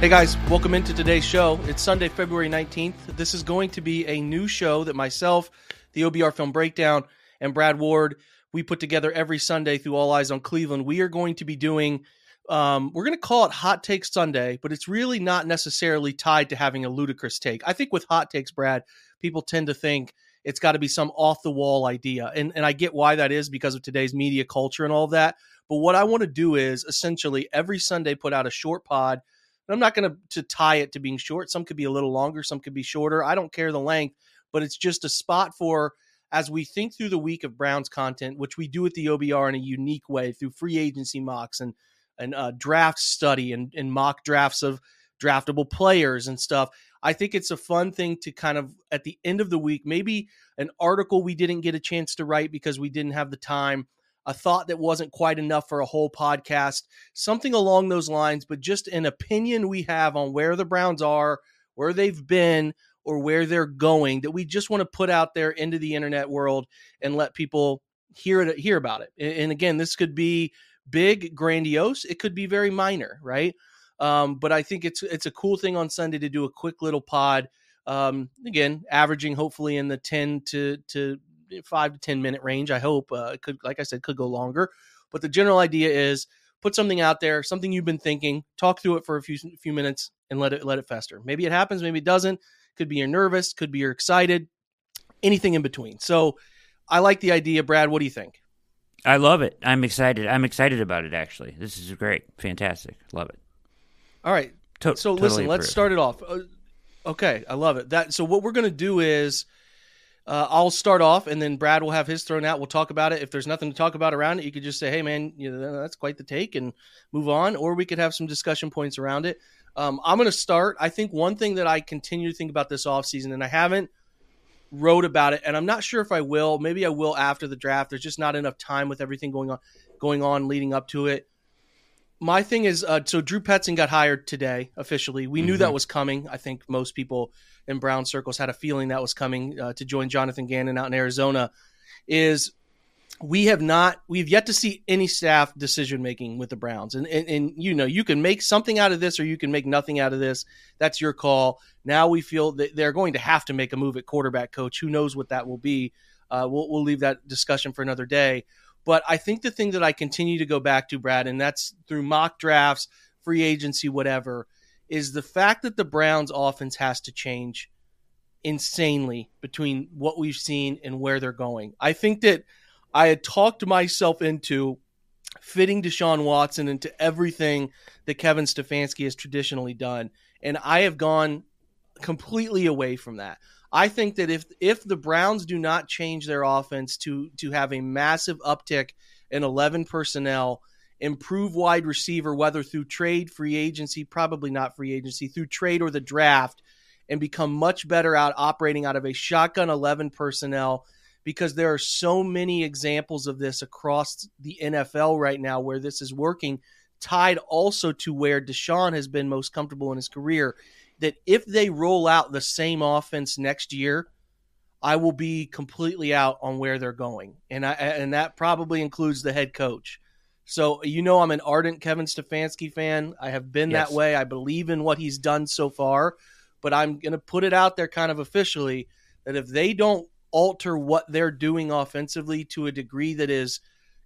Hey guys, welcome into today's show. It's Sunday, February 19th. This is going to be a new show that myself, the OBR Film Breakdown, and Brad Ward, we put together every Sunday through All Eyes on Cleveland. We are going to be doing, um, we're going to call it Hot Take Sunday, but it's really not necessarily tied to having a ludicrous take. I think with hot takes, Brad, people tend to think it's got to be some off the wall idea. And, and I get why that is because of today's media culture and all that. But what I want to do is essentially every Sunday put out a short pod and I'm not going to tie it to being short. Some could be a little longer, some could be shorter. I don't care the length, but it's just a spot for as we think through the week of Browns content, which we do at the OBR in a unique way through free agency mocks and and uh, draft study and, and mock drafts of draftable players and stuff. I think it's a fun thing to kind of at the end of the week, maybe an article we didn't get a chance to write because we didn't have the time, a thought that wasn't quite enough for a whole podcast, something along those lines, but just an opinion we have on where the Browns are, where they've been, or where they're going that we just want to put out there into the internet world and let people hear it hear about it. And again, this could be big, grandiose. It could be very minor, right? Um, but I think it's it's a cool thing on Sunday to do a quick little pod. Um, again, averaging hopefully in the ten to to five to ten minute range. I hope uh, it could, like I said, could go longer. But the general idea is put something out there, something you've been thinking, talk through it for a few few minutes, and let it let it fester. Maybe it happens, maybe it doesn't. Could be you're nervous, could be you're excited, anything in between. So I like the idea, Brad. What do you think? I love it. I'm excited. I'm excited about it. Actually, this is great, fantastic. Love it. All right. To- so totally listen, let's start it off. Uh, okay, I love it. That so what we're gonna do is uh, I'll start off, and then Brad will have his thrown out. We'll talk about it. If there's nothing to talk about around it, you could just say, "Hey, man, you know, that's quite the take," and move on. Or we could have some discussion points around it. Um, I'm gonna start. I think one thing that I continue to think about this offseason, and I haven't wrote about it, and I'm not sure if I will. Maybe I will after the draft. There's just not enough time with everything going on, going on leading up to it my thing is uh, so Drew Petzing got hired today officially. We knew that was coming. I think most people in Brown circles had a feeling that was coming uh, to join Jonathan Gannon out in Arizona. Is we have not we've yet to see any staff decision making with the Browns, and, and and you know you can make something out of this or you can make nothing out of this. That's your call. Now we feel that they're going to have to make a move at quarterback coach. Who knows what that will be? Uh, we'll we'll leave that discussion for another day. But I think the thing that I continue to go back to, Brad, and that's through mock drafts, free agency, whatever, is the fact that the Browns offense has to change insanely between what we've seen and where they're going. I think that I had talked myself into fitting Deshaun Watson into everything that Kevin Stefanski has traditionally done. And I have gone completely away from that. I think that if if the Browns do not change their offense to to have a massive uptick in 11 personnel, improve wide receiver whether through trade, free agency, probably not free agency, through trade or the draft and become much better out operating out of a shotgun 11 personnel, because there are so many examples of this across the NFL right now where this is working, tied also to where Deshaun has been most comfortable in his career. That if they roll out the same offense next year, I will be completely out on where they're going, and I and that probably includes the head coach. So you know I'm an ardent Kevin Stefanski fan. I have been Yes. that way. I believe in what he's done so far, but I'm going to put it out there kind of officially that if they don't alter what they're doing offensively to a degree that is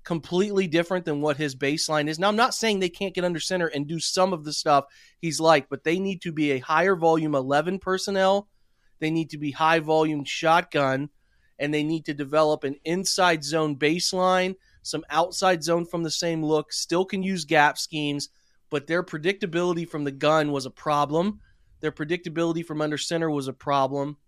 completely different than what his baseline is. Now I'm not saying they can't get under center and do some of the stuff he's like, but they need to be a higher volume 11 personnel. They need to be high volume shotgun and they need to develop an inside zone baseline, some outside zone from the same look, still can use gap schemes, but their predictability from the gun was a problem. Their predictability from under center was a problem.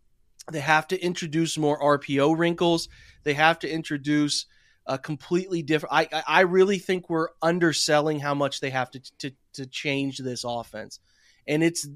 They have to introduce more RPO wrinkles. They have to introduce a completely different. I I- really think we're underselling how much they have to to to change this offense, and it's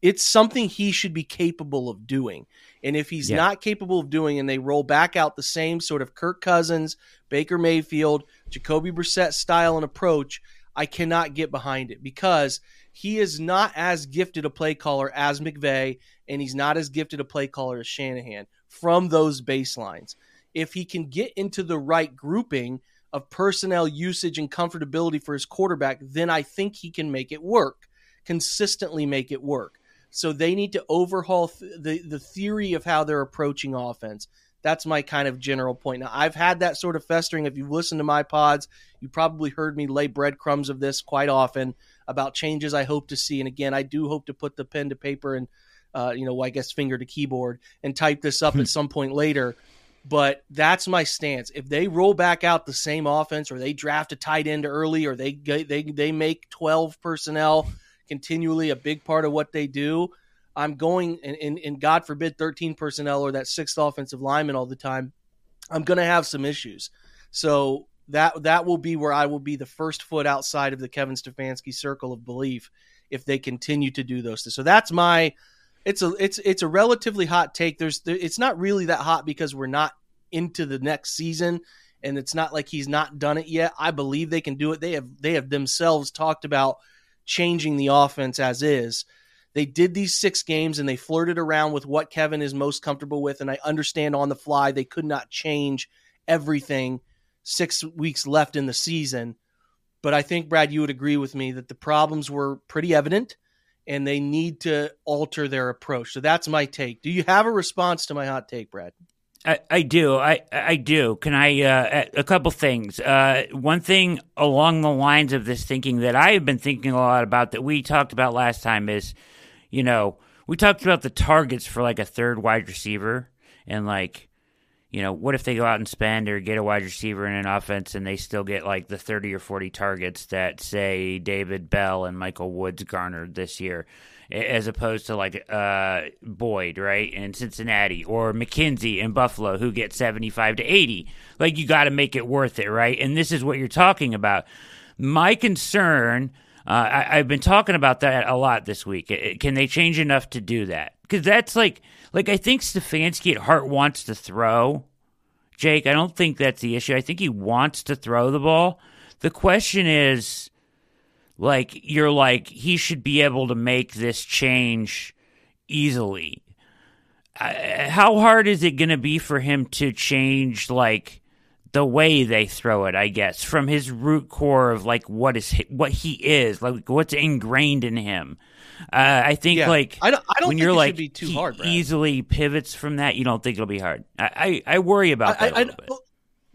it's something he should be capable of doing. And if he's Yeah. not capable of doing, and they roll back out the same sort of Kirk Cousins, Baker Mayfield, Jacoby Brissett style and approach, I cannot get behind it because he is not as gifted a play caller as McVay, and he's not as gifted a play caller as Shanahan from those baselines. If he can get into the right grouping of personnel usage and comfortability for his quarterback, then I think he can make it work, consistently make it work. So they need to overhaul th- the the theory of how they're approaching offense. That's my kind of general point. Now I've had that sort of festering. If you've listened to my pods, you probably heard me lay breadcrumbs of this quite often about changes I hope to see. And again, I do hope to put the pen to paper and uh, you know, I guess finger to keyboard and type this up at some point later. But that's my stance. If they roll back out the same offense, or they draft a tight end early, or they they they make twelve personnel continually a big part of what they do, I'm going and, and, and God forbid 13 personnel or that sixth offensive lineman all the time, I'm going to have some issues. So that that will be where I will be the first foot outside of the Kevin Stefanski circle of belief if they continue to do those things. So that's my it's a it's it's a relatively hot take. There's it's not really that hot because we're not into the next season and it's not like he's not done it yet. I believe they can do it. They have they have themselves talked about changing the offense as is. They did these six games and they flirted around with what Kevin is most comfortable with. And I understand on the fly they could not change everything six weeks left in the season. But I think, Brad, you would agree with me that the problems were pretty evident and they need to alter their approach. So that's my take. Do you have a response to my hot take, Brad? I, I do. I I do. Can I uh, a couple things? Uh, one thing along the lines of this thinking that I have been thinking a lot about that we talked about last time is, you know, we talked about the targets for like a third wide receiver and like, you know, what if they go out and spend or get a wide receiver in an offense and they still get like the thirty or forty targets that say David Bell and Michael Woods garnered this year as opposed to like uh, Boyd, right, in Cincinnati, or McKenzie in Buffalo, who get 75 to 80. Like, you got to make it worth it, right? And this is what you're talking about. My concern, uh, I, I've been talking about that a lot this week. Can they change enough to do that? Because that's like, like I think Stefanski at heart wants to throw. Jake, I don't think that's the issue. I think he wants to throw the ball. The question is, like you're like he should be able to make this change easily uh, how hard is it going to be for him to change like the way they throw it i guess from his root core of like what is what he is like what's ingrained in him uh, i think Yeah. like I don't- I don't when you're like too he hard, Brad. easily pivots from that you don't think it'll be hard i i, I worry about that a I, little bit. well,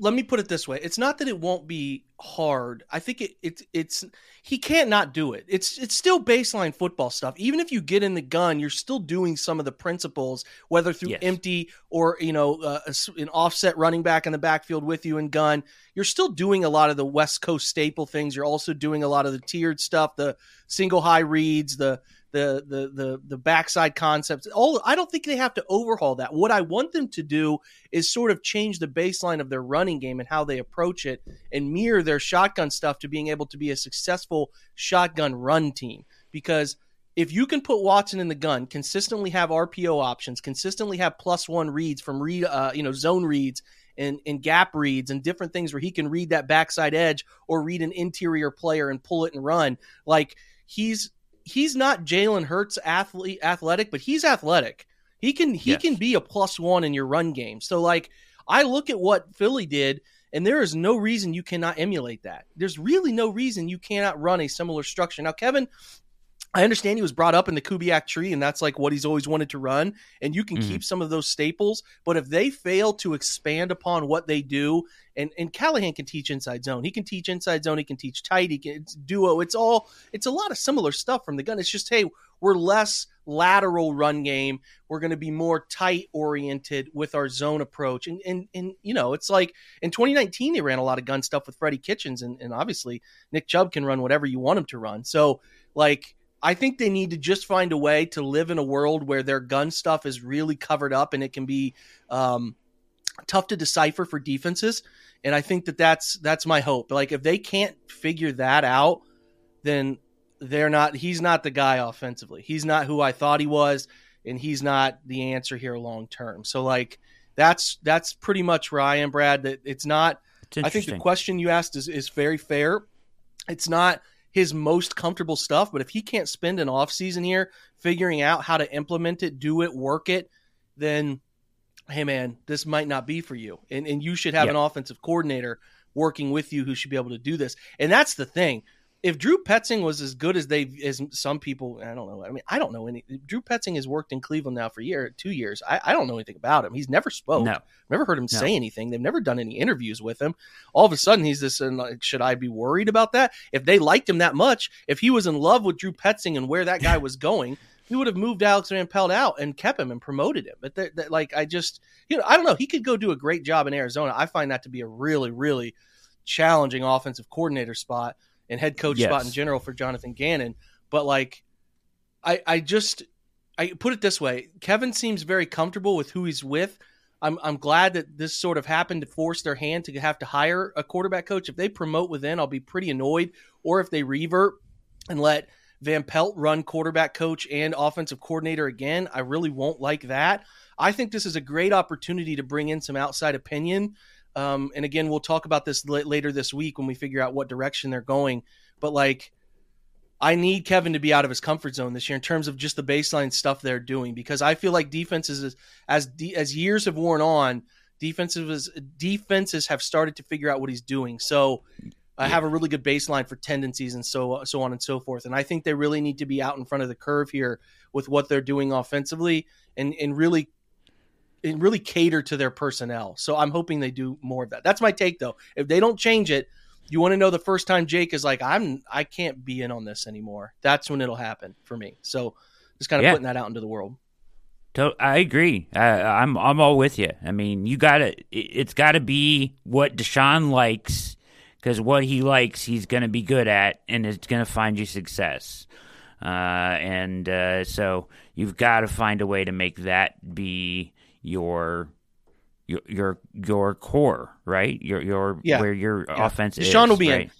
let me put it this way: it's not that it won't be hard. I think it, it's it's he can't not do it. It's it's still baseline football stuff. Even if you get in the gun, you're still doing some of the principles, whether through Yes. empty or you know uh, an offset running back in the backfield with you and gun. You're still doing a lot of the West Coast staple things. You're also doing a lot of the tiered stuff, the single high reads, the the the the the backside concepts. All I don't think they have to overhaul that. What I want them to do is sort of change the baseline of their running game and how they approach it and mirror their shotgun stuff to being able to be a successful shotgun run team. Because if you can put Watson in the gun, consistently have RPO options, consistently have plus one reads from read, uh, you know, zone reads, and, and gap reads and different things where he can read that backside edge or read an interior player and pull it and run. Like he's he's not Jalen Hurts athlete athletic, but he's athletic. He can he Yes. can be a plus one in your run game. So like I look at what Philly did, and there is no reason you cannot emulate that. There's really no reason you cannot run a similar structure. Now, Kevin, I understand he was brought up in the Kubiak tree, and that's like what he's always wanted to run. And you can Mhm. keep some of those staples, but if they fail to expand upon what they do, and and Callahan can teach inside zone, he can teach inside zone, he can teach tight, he can it's duo. It's all it's a lot of similar stuff from the gun. It's just hey, we're less lateral run game. We're going to be more tight oriented with our zone approach, and and and you know, it's like in 2019 they ran a lot of gun stuff with Freddie Kitchens, and, and obviously Nick Chubb can run whatever you want him to run. So like I think they need to just find a way to live in a world where their gun stuff is really covered up and it can be um, tough to decipher for defenses. And I think that that's that's my hope. Like if they can't figure that out, then they're not. He's not the guy offensively. He's not who I thought he was, and he's not the answer here long term. So like that's that's pretty much where I am, Brad. That it's not. It's I think the question you asked is, is very fair. It's not his most comfortable stuff, but if he can't spend an off season here figuring out how to implement it, do it, work it, then hey man, this might not be for you. And and you should have Yeah. an offensive coordinator working with you who should be able to do this. And that's the thing. If Drew Petzing was as good as they as some people, I don't know. I mean, I don't know any. Drew Petzing has worked in Cleveland now for year, two years. I, I don't know anything about him. He's never spoke. No. Never heard him No. say anything. They've never done any interviews with him. All of a sudden, he's this. And like, should I be worried about that? If they liked him that much, if he was in love with Drew Petzing and where that guy was going, he would have moved Alex Van Pelt out and kept him and promoted him. But that, like, I just, you know, I don't know. He could go do a great job in Arizona. I find that to be a really, really challenging offensive coordinator spot and head coach Yes. spot in general for Jonathan Gannon. But like, I, I just, I put it this way: Kevin seems very comfortable with who he's with. I'm, I'm glad that this sort of happened to force their hand to have to hire a quarterback coach. If they promote within, I'll be pretty annoyed. Or if they revert and let Van Pelt run quarterback coach and offensive coordinator again, I really won't like that. I think this is a great opportunity to bring in some outside opinion. Um, and again, we'll talk about this la- later this week when we figure out what direction they're going. But like, I need Kevin to be out of his comfort zone this year in terms of just the baseline stuff they're doing because I feel like defenses as de- as years have worn on, defenses defenses have started to figure out what he's doing. So I have a really good baseline for tendencies and so so on and so forth. And I think they really need to be out in front of the curve here with what they're doing offensively and and really and really cater to their personnel. So I'm hoping they do more of that. That's my take though. If they don't change it, you want to know the first time Jake is like, I'm I can't be in on this anymore. That's when it'll happen for me. So just kind of Yeah. putting that out into the world. I agree. I, I'm I'm all with you. I mean, you got to. It's got to be what Deshaun likes, because what he likes, he's going to be good at, and it's going to find you success. Uh, and uh, so you've got to find a way to make that be your your your your core, right? Your your Yeah. where your Yeah. offense is. Deshaun will be in.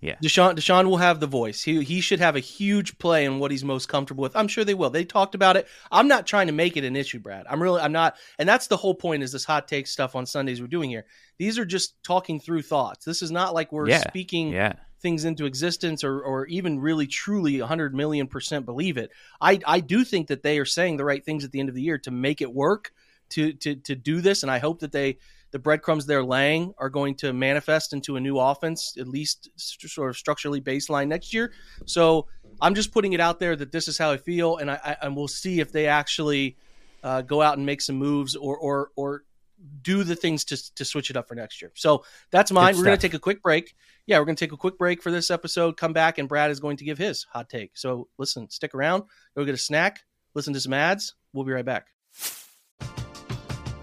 Yeah. Deshaun Deshaun will have the voice. He he should have a huge play in what he's most comfortable with. I'm sure they will. They talked about it. I'm not trying to make it an issue, Brad. I'm really I'm not and that's the whole point is this hot take stuff on Sundays we're doing here. These are just talking through thoughts. This is not like we're Yeah. speaking Yeah. things into existence or or even really truly 100 million percent believe it. I I do think that they are saying the right things at the end of the year to make it work to to to do this and I hope that they the breadcrumbs they're laying are going to manifest into a new offense, at least st- sort of structurally baseline next year. So I'm just putting it out there that this is how I feel, and I, I and we'll see if they actually uh, go out and make some moves or or or do the things to to switch it up for next year. So that's mine. We're going to take a quick break. Yeah, we're going to take a quick break for this episode. Come back, and Brad is going to give his hot take. So listen, stick around. Go get a snack. Listen to some ads. We'll be right back.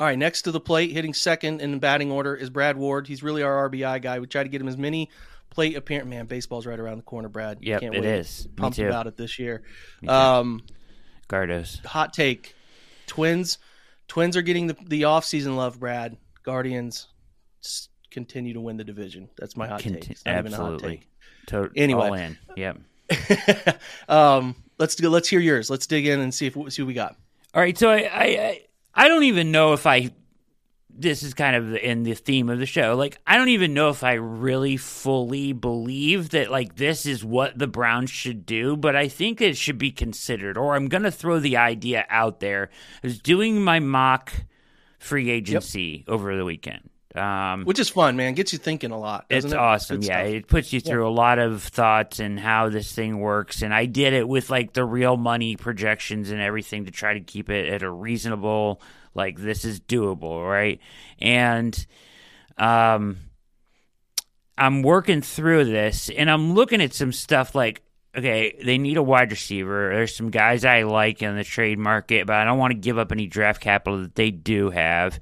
All right, next to the plate, hitting second in the batting order is Brad Ward. He's really our RBI guy. We try to get him as many plate appearance. Man, baseball's right around the corner, Brad. Yeah, Can't it wait. is. Me Pumped too. about it this year. Um, Gardos. hot take: Twins. Twins are getting the the off season love. Brad. Guardians continue to win the division. That's my hot Conti- take. It's not hot absolutely. To- Anyway. all in. Yep. um, let's do. Let's hear yours. Let's dig in and see if see what we got. All right, so I, I I I don't even know if I this is kind of in the theme of the show. Like I don't even know if I really fully believe that like this is what the Browns should do, but I think it should be considered or I'm going to throw the idea out there. I was doing my mock free agency over the weekend. Um Which is fun, man. Gets you thinking a lot. it's it? awesome. Yeah, stuff. it puts you through a lot of thoughts and how this thing works. And I did it with like the real money projections and everything to try to keep it at a reasonable, like this is doable, right? And um, I'm working through this and I'm looking at some stuff like. Okay, they need a wide receiver. There's some guys I like in the trade market, but I don't want to give up any draft capital that they do have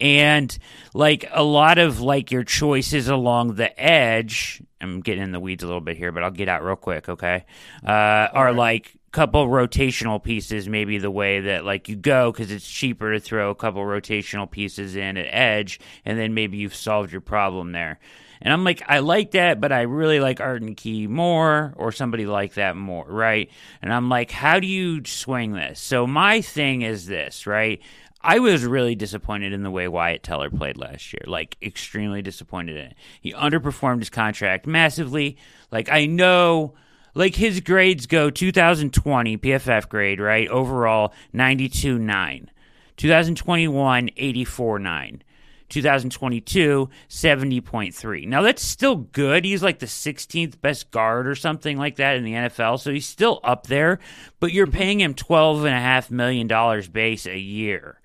and like a lot of like your choices along the edge i'm getting in the weeds a little bit here but i'll get out real quick okay? Uh, are like a couple rotational pieces maybe the way that like you go because it's cheaper to throw a couple rotational pieces in at edge and then maybe you've solved your problem there. And i'm like i like that but i really like arden key more or somebody like that more right? And i'm like how do you swing this? So my thing is this right I was really disappointed in the way Wyatt Teller played last year. Like extremely disappointed in it. He underperformed his contract massively. Like I know like his grades go 2020 PFF grade, right? Overall 92.9. 2021 84.9. 2022 70.3. Now that's still good. He's like the 16th best guard or something like that in the NFL, so he's still up there, but you're mm-hmm. paying him 12 and a half million dollars base a year.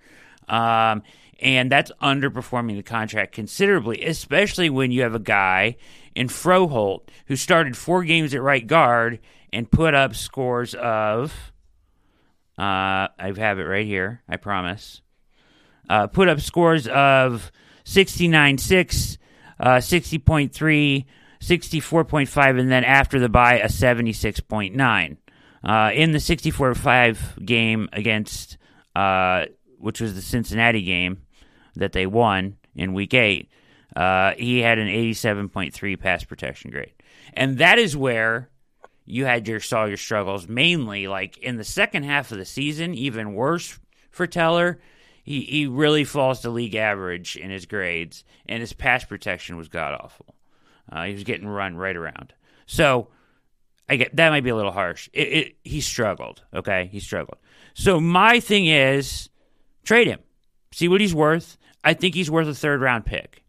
Um, and that's underperforming the contract considerably, especially when you have a guy in Froholdt who started four games at right guard and put up scores of. Uh, I have it right here. I promise. Uh, put up scores of 69 6, uh, 60.3, 64.5, and then after the bye, a 76.9. Uh, in the 64 5 game against, uh, which was the Cincinnati game that they won in week eight, uh, he had an 87.3 pass protection grade. And that is where you had your saw your struggles mainly like in the second half of the season, even worse for Teller. He he really falls to league average in his grades, and his pass protection was god awful. Uh, he was getting run right around. So I get that might be a little harsh. It, it, he struggled. Okay, he struggled. So my thing is trade him, see what he's worth. I think he's worth a third round pick.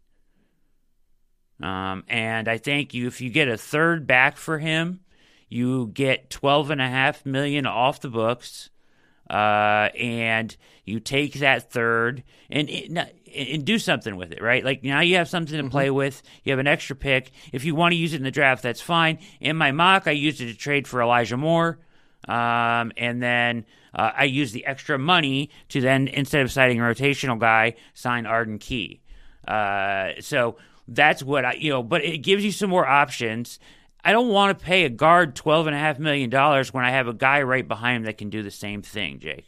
Um, and I think you if you get a third back for him, you get twelve and a half million off the books, uh, and you take that third and. And do something with it, right? Like now you have something to play with. You have an extra pick. If you want to use it in the draft, that's fine. In my mock, I used it to trade for Elijah Moore. Um, and then uh, I used the extra money to then, instead of signing a rotational guy, sign Arden Key. Uh, so that's what I, you know, but it gives you some more options. I don't want to pay a guard $12.5 million when I have a guy right behind him that can do the same thing, Jake.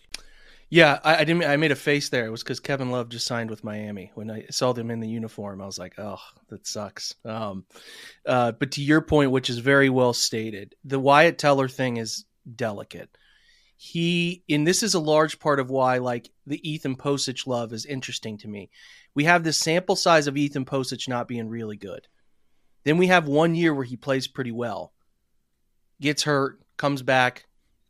Yeah, I, I didn't. I made a face there. It was because Kevin Love just signed with Miami. When I saw them in the uniform, I was like, "Oh, that sucks." Um, uh, but to your point, which is very well stated, the Wyatt Teller thing is delicate. He, and this is a large part of why, like the Ethan Pocic love is interesting to me. We have this sample size of Ethan Pocic not being really good. Then we have one year where he plays pretty well, gets hurt, comes back,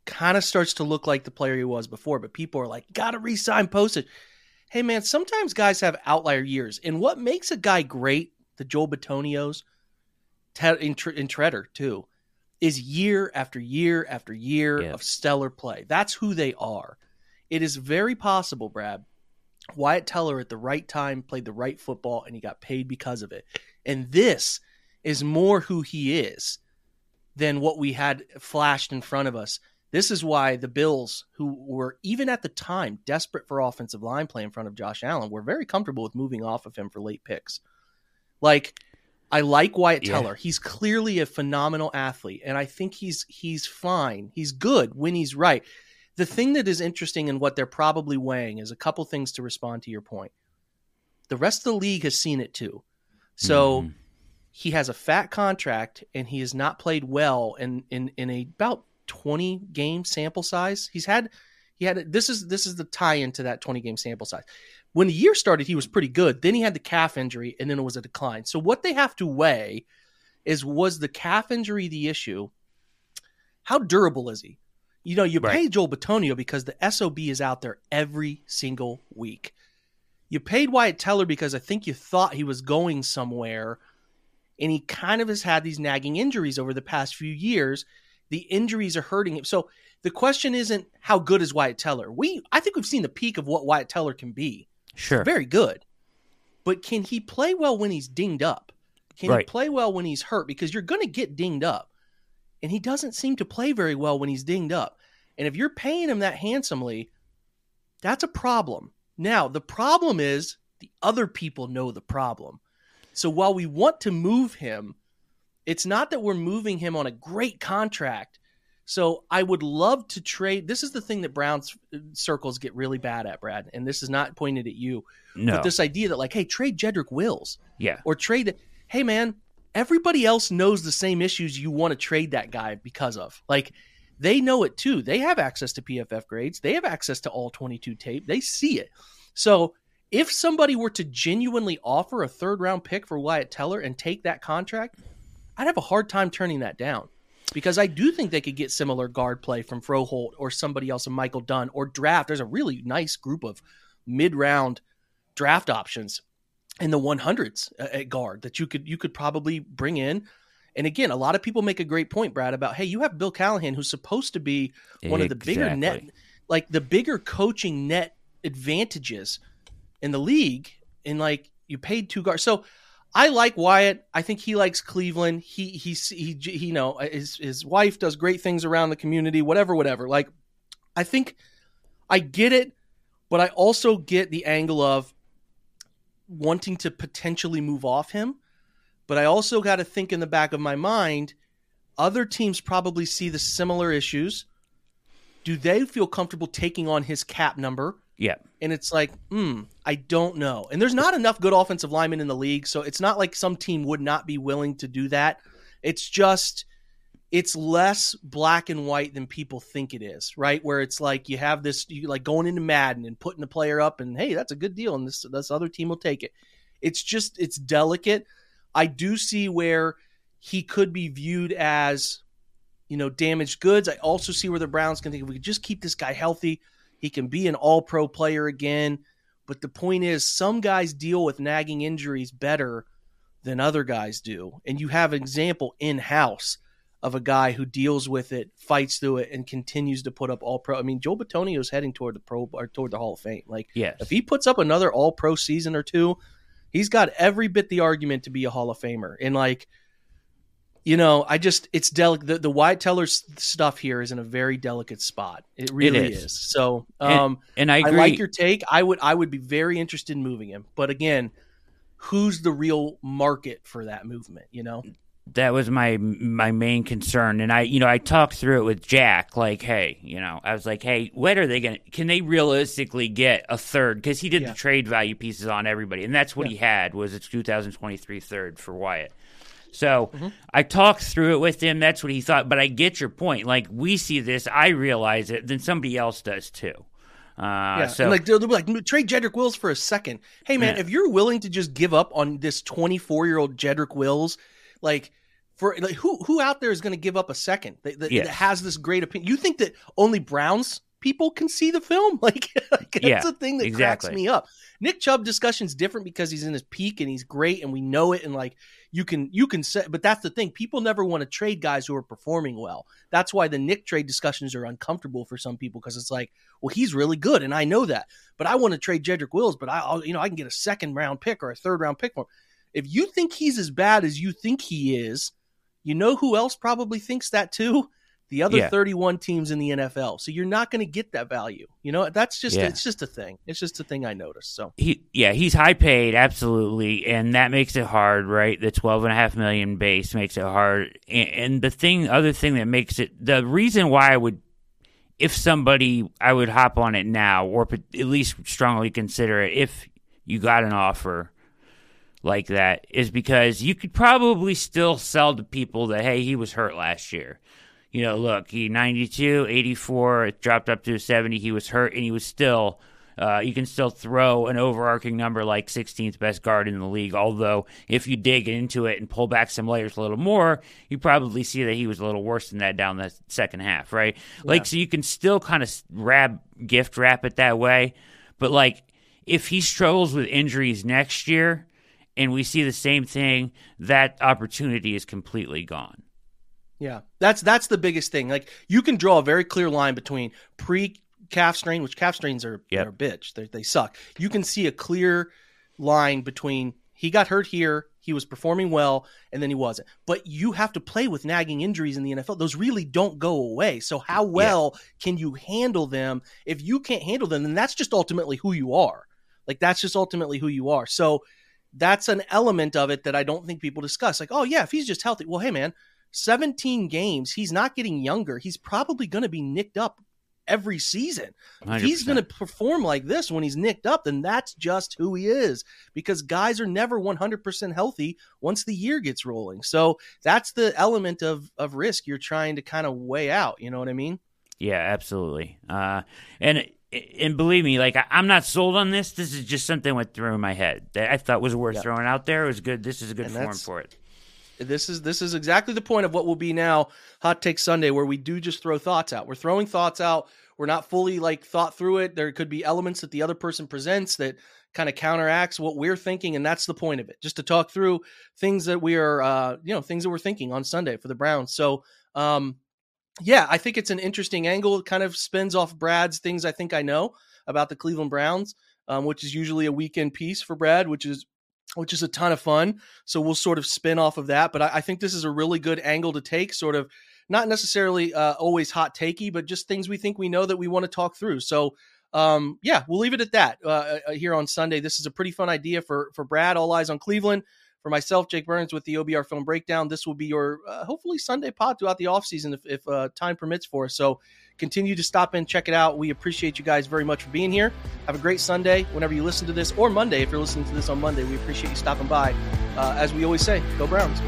kind of starts to look like the player he was before. But people are like, gotta resign Pocic. Hey man, sometimes guys have outlier years, and what makes a guy great, the Joel Bitonios, Ted, in Treader too, is year after year after year Yeah. of stellar play. That's who they are. It is very possible, Brad. Wyatt Teller at the right time played the right football, and he got paid because of it. And this is more who he is than what we had flashed in front of us. This is why the Bills, who were even at the time desperate for offensive line play in front of Josh Allen, were very comfortable with moving off of him for late picks. Like, I like Wyatt Yeah. Teller. He's clearly a phenomenal athlete, and I think he's he's fine. He's good when he's right. The thing that is interesting and what they're probably weighing is a couple things to respond to your point. The rest of the league has seen it too. So Mhm. he has a fat contract and he has not played well in in in a about 20 game sample size. He's had he had this is this is the tie into that 20 game sample size. When the year started, he was pretty good. Then he had the calf injury and then it was a decline. So what they have to weigh is was the calf injury the issue? How durable is he? You know, you Right. pay Joel Bitonio because the SOB is out there every single week. You paid Wyatt Teller because I think you thought he was going somewhere, and he kind of has had these nagging injuries over the past few years. The injuries are hurting him. So the question isn't how good is Wyatt Teller. We I think we've seen the peak of what Wyatt Teller can be. Sure. Very good. But can he play well when he's dinged up? Can he play well when he's hurt? Because you're going to get dinged up. And he doesn't seem to play very well when he's dinged up. And if you're paying him that handsomely, that's a problem. Now, the problem is the other people know the problem. So while we want to move him, it's not that we're moving him on a great contract. So I would love to trade. This is the thing that Browns uh, circles get really bad at, Brad. And this is not pointed at you. No. But this idea that, like, hey, trade Jedrick Wills yeah. or trade, hey, man, everybody else knows the same issues you want to trade that guy because of. Like, they know it too. They have access to PFF grades, they have access to all 22 tape, they see it. So, if somebody were to genuinely offer a third round pick for Wyatt Teller and take that contract, I'd have a hard time turning that down because I do think they could get similar guard play from Froholdt or somebody else, and Michael Dunn, or draft. There's a really nice group of mid round draft options in the 100s at guard that you could you could probably bring in. And again, a lot of people make a great point, Brad, about hey, you have Bill Callahan, who's supposed to be one of the bigger net, like the bigger coaching net advantages in the league. And like you paid two guards, so I like Wyatt. I think he likes Cleveland. He he he, he you know uh, his his wife does great things around the community. Whatever, whatever. Like I think I get it, but I also get the angle of wanting to potentially move off him. But I also got to think in the back of my mind, other teams probably see the similar issues. Do they feel comfortable taking on his cap number? Yeah. And it's like, hmm, I don't know. And there's not enough good offensive linemen in the league, so it's not like some team would not be willing to do that. It's just it's less black and white than people think it is, right? Where it's like you have this you like going into Madden and putting the player up and hey, that's a good deal and this this other team will take it. It's just it's delicate. I do see where he could be viewed as you know, damaged goods. I also see where the Browns can think if we could just keep this guy healthy, he can be an all pro player again. But the point is, some guys deal with nagging injuries better than other guys do. And you have an example in house of a guy who deals with it, fights through it, and continues to put up all pro. I mean, Joe Bitonio is heading toward the pro or toward the Hall of Fame. Like, Yes. if he puts up another all pro season or two, he's got every bit the argument to be a Hall of Famer. And like, you know, I just it's delicate. The, the Wyatt Teller stuff here is in a very delicate spot. It really is. is. So, um, and I I, agree. like your take. I would I would be very interested in moving him, but again, who's the real market for that movement? You know, that was my my main concern and i you know i talked through it with jack like hey you know i was like hey what are they gonna can they realistically get a third because he did Yeah. the trade value pieces on everybody and that's what Yeah. he had was its 2023 third for wyatt so Mm-hmm. i talked through it with him that's what he thought but i get your point like we see this i realize it then somebody else does too uh yeah. so and like they'll, they'll be like trade Jedrick Wills for a second. Hey man, Yeah. if you're willing to just give up on this 24 year old Jedrick Wills, like for like who who out there is going to give up a second that, that, Yes. that has this great opinion? You think that only Browns people can see the film? Like that's Yeah, the thing that exactly. cracks me up. Nick Chubb discussion's different because he's in his peak and he's great and we know it and like you can you can say but that's the thing people never want to trade guys who are performing well that's why the nick trade discussions are uncomfortable for some people because it's like well he's really good and i know that but i want to trade jedrick wills but I, i'll you know i can get a second round pick or a third round pick for him if you think he's as bad as you think he is you know who else probably thinks that too the other Yeah. 31 teams in the nfl so you're not going to get that value. You know that's just Yeah. it's just a thing. It's just a thing i noticed so. He yeah he's high paid absolutely and that makes it hard right? The 12 and a half million base makes it hard. And, and the thing other thing that makes it the reason why i would if somebody i would hop on it now or at least strongly consider it if you got an offer like that is because you could probably still sell to people that hey he was hurt last year you know look he 92 84 it dropped up to 70 he was hurt and he was still uh, you can still throw an overarching number like 16th best guard in the league. Although, if you dig into it and pull back some layers a little more, you probably see that he was a little worse than that down the second half, right? Like, so you can still kind of wrap, gift wrap it that way. But, like, if he struggles with injuries next year and we see the same thing, that opportunity is completely gone. Yeah, that's that's the biggest thing. Like you can draw a very clear line between pre calf strain, which calf strains are Yep. they're a bitch. They they suck. You can see a clear line between he got hurt here, he was performing well, and then he wasn't. But you have to play with nagging injuries in the NFL. Those really don't go away. So how well can you handle them? If you can't handle them, then that's just ultimately who you are. Like that's just ultimately who you are. So that's an element of it that I don't think people discuss. Like, oh yeah, if he's just healthy, well, hey man, 17 games, he's not getting younger. He's probably going to be nicked up every season. If he's going to perform like this when he's nicked up, then that's just who he is because guys are never 100% healthy once the year gets rolling. So that's the element of, of risk you're trying to kind of weigh out. You know what I mean? Yeah, absolutely. Uh, and and believe me, like I, I'm not sold on this. This is just something went through my head that I thought was worth Yeah. throwing out there. It was good. This is a good And form for it. This is this is exactly the point of what will be now hot take sunday where we do just throw thoughts out. We're throwing thoughts out. We're not fully like thought through it. There could be elements that the other person presents that kind of counteracts what we're thinking and that's the point of it just to talk through things that we are uh you know things that we're thinking on sunday for the browns. So um yeah i think it's an interesting angle. It kind of spins off brad's things i think i know about the cleveland browns um, which is usually a weekend piece for brad which is which is a ton of fun so we'll sort of spin off of that. But I, I think this is a really good angle to take, sort of not necessarily uh, always hot takey, but just things we think we know that we want to talk through. So um, yeah, we'll leave it at that uh, uh, here on Sunday. This is a pretty fun idea for for Brad. All eyes on Cleveland. For myself, Jake Burns with the OBR Film Breakdown. This will be your uh, hopefully Sunday pod throughout the offseason if, if uh, time permits for us. So continue to stop in, check it out. We appreciate you guys very much for being here. Have a great Sunday whenever you listen to this, or Monday if you're listening to this on Monday. We appreciate you stopping by. Uh, as we always say, go Browns.